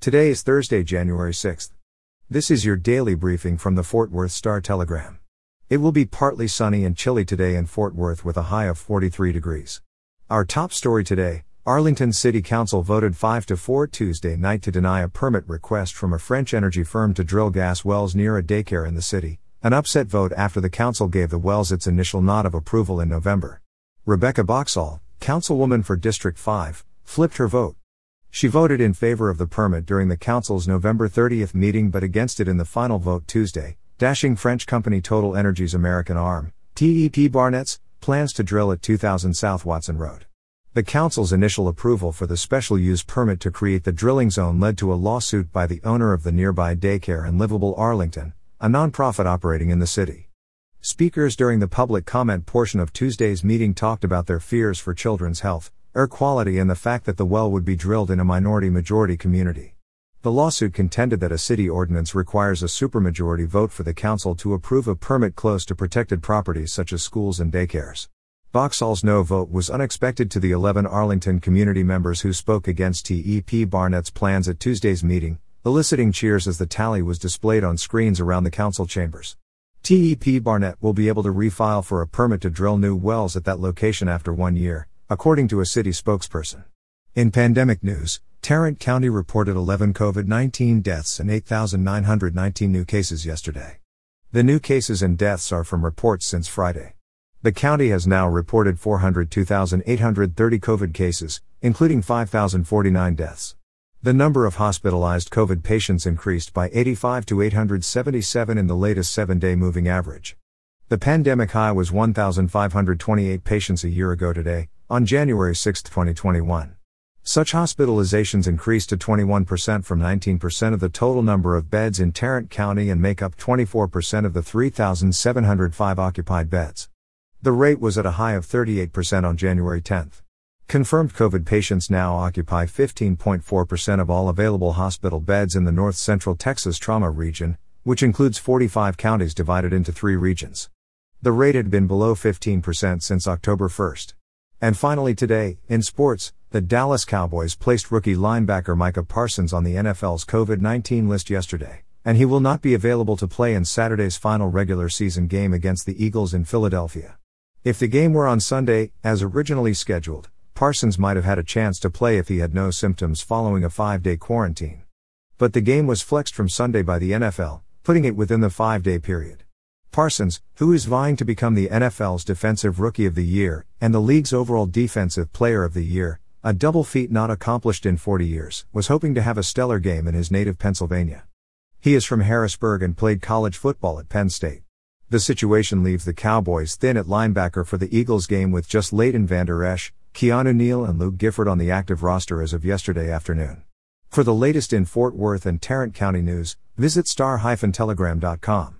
Today is Thursday, January 6th. This is your daily briefing from the Fort Worth Star Telegram. It will be partly sunny and chilly today in Fort Worth with a high of 43 degrees. Our top story today Arlington City Council voted 5 to 4 Tuesday night to deny a permit request from a French energy firm to drill gas wells near a daycare in the city, an upset vote after the council gave the wells its initial nod of approval in November. Rebecca Boxall, councilwoman for District 5, flipped her vote. She voted in favor of the permit during the Council's November 30th meeting but against it in the final vote Tuesday, dashing French company TotalEnergies' American arm, TEP Barnett's, plans to drill at 2000 South Watson Road. The Council's initial approval for the special use permit to create the drilling zone led to a lawsuit by the owner of the nearby daycare and Livable Arlington, a nonprofit operating in the city. Speakers during the public comment portion of Tuesday's meeting talked about their fears for children's health, air quality, and the fact that the well would be drilled in a minority majority community. The lawsuit contended that a city ordinance requires a supermajority vote for the council to approve a permit close to protected properties such as schools and daycares. Boxall's no vote was unexpected to the 11 Arlington community members who spoke against TEP Barnett's plans at Tuesday's meeting, eliciting cheers as the tally was displayed on screens around the council chambers. TEP Barnett will be able to refile for a permit to drill new wells at that location after one year, according to a city spokesperson. In pandemic news, Tarrant County reported 11 COVID 19 deaths and 8,919 new cases yesterday. The new cases and deaths are from reports since Friday. The county has now reported 402,830 COVID cases, including 5,049 deaths. The number of hospitalized COVID patients increased by 85 to 877 in the latest seven day moving average. The pandemic high was 1,528 patients a year ago today, on January 6, 2021. Such hospitalizations increased to 21% from 19% of the total number of beds in Tarrant County and make up 24% of the 3,705 occupied beds. The rate was at a high of 38% on January 10. Confirmed COVID patients now occupy 15.4% of all available hospital beds in the North Central Texas trauma region, which includes 45 counties divided into three regions. The rate had been below 15% since October 1. And finally today, in sports, the Dallas Cowboys placed rookie linebacker Micah Parsons on the NFL's COVID 19 list yesterday, and he will not be available to play in Saturday's final regular season game against the Eagles in Philadelphia. If the game were on Sunday, as originally scheduled, Parsons might have had a chance to play if he had no symptoms following a five day quarantine. But the game was flexed from Sunday by the NFL, putting it within the five day period. Parsons, who is vying to become the NFL's Defensive Rookie of the Year and the league's overall Defensive Player of the Year, a double feat not accomplished in 40 years, was hoping to have a stellar game in his native Pennsylvania. He is from Harrisburg and played college football at Penn State. The situation leaves the Cowboys thin at linebacker for the Eagles game with just Leighton Vander Esch, Keanu Neal, and Luke Gifford on the active roster as of yesterday afternoon. For the latest in Fort Worth and Tarrant County news, visit star-telegram.com.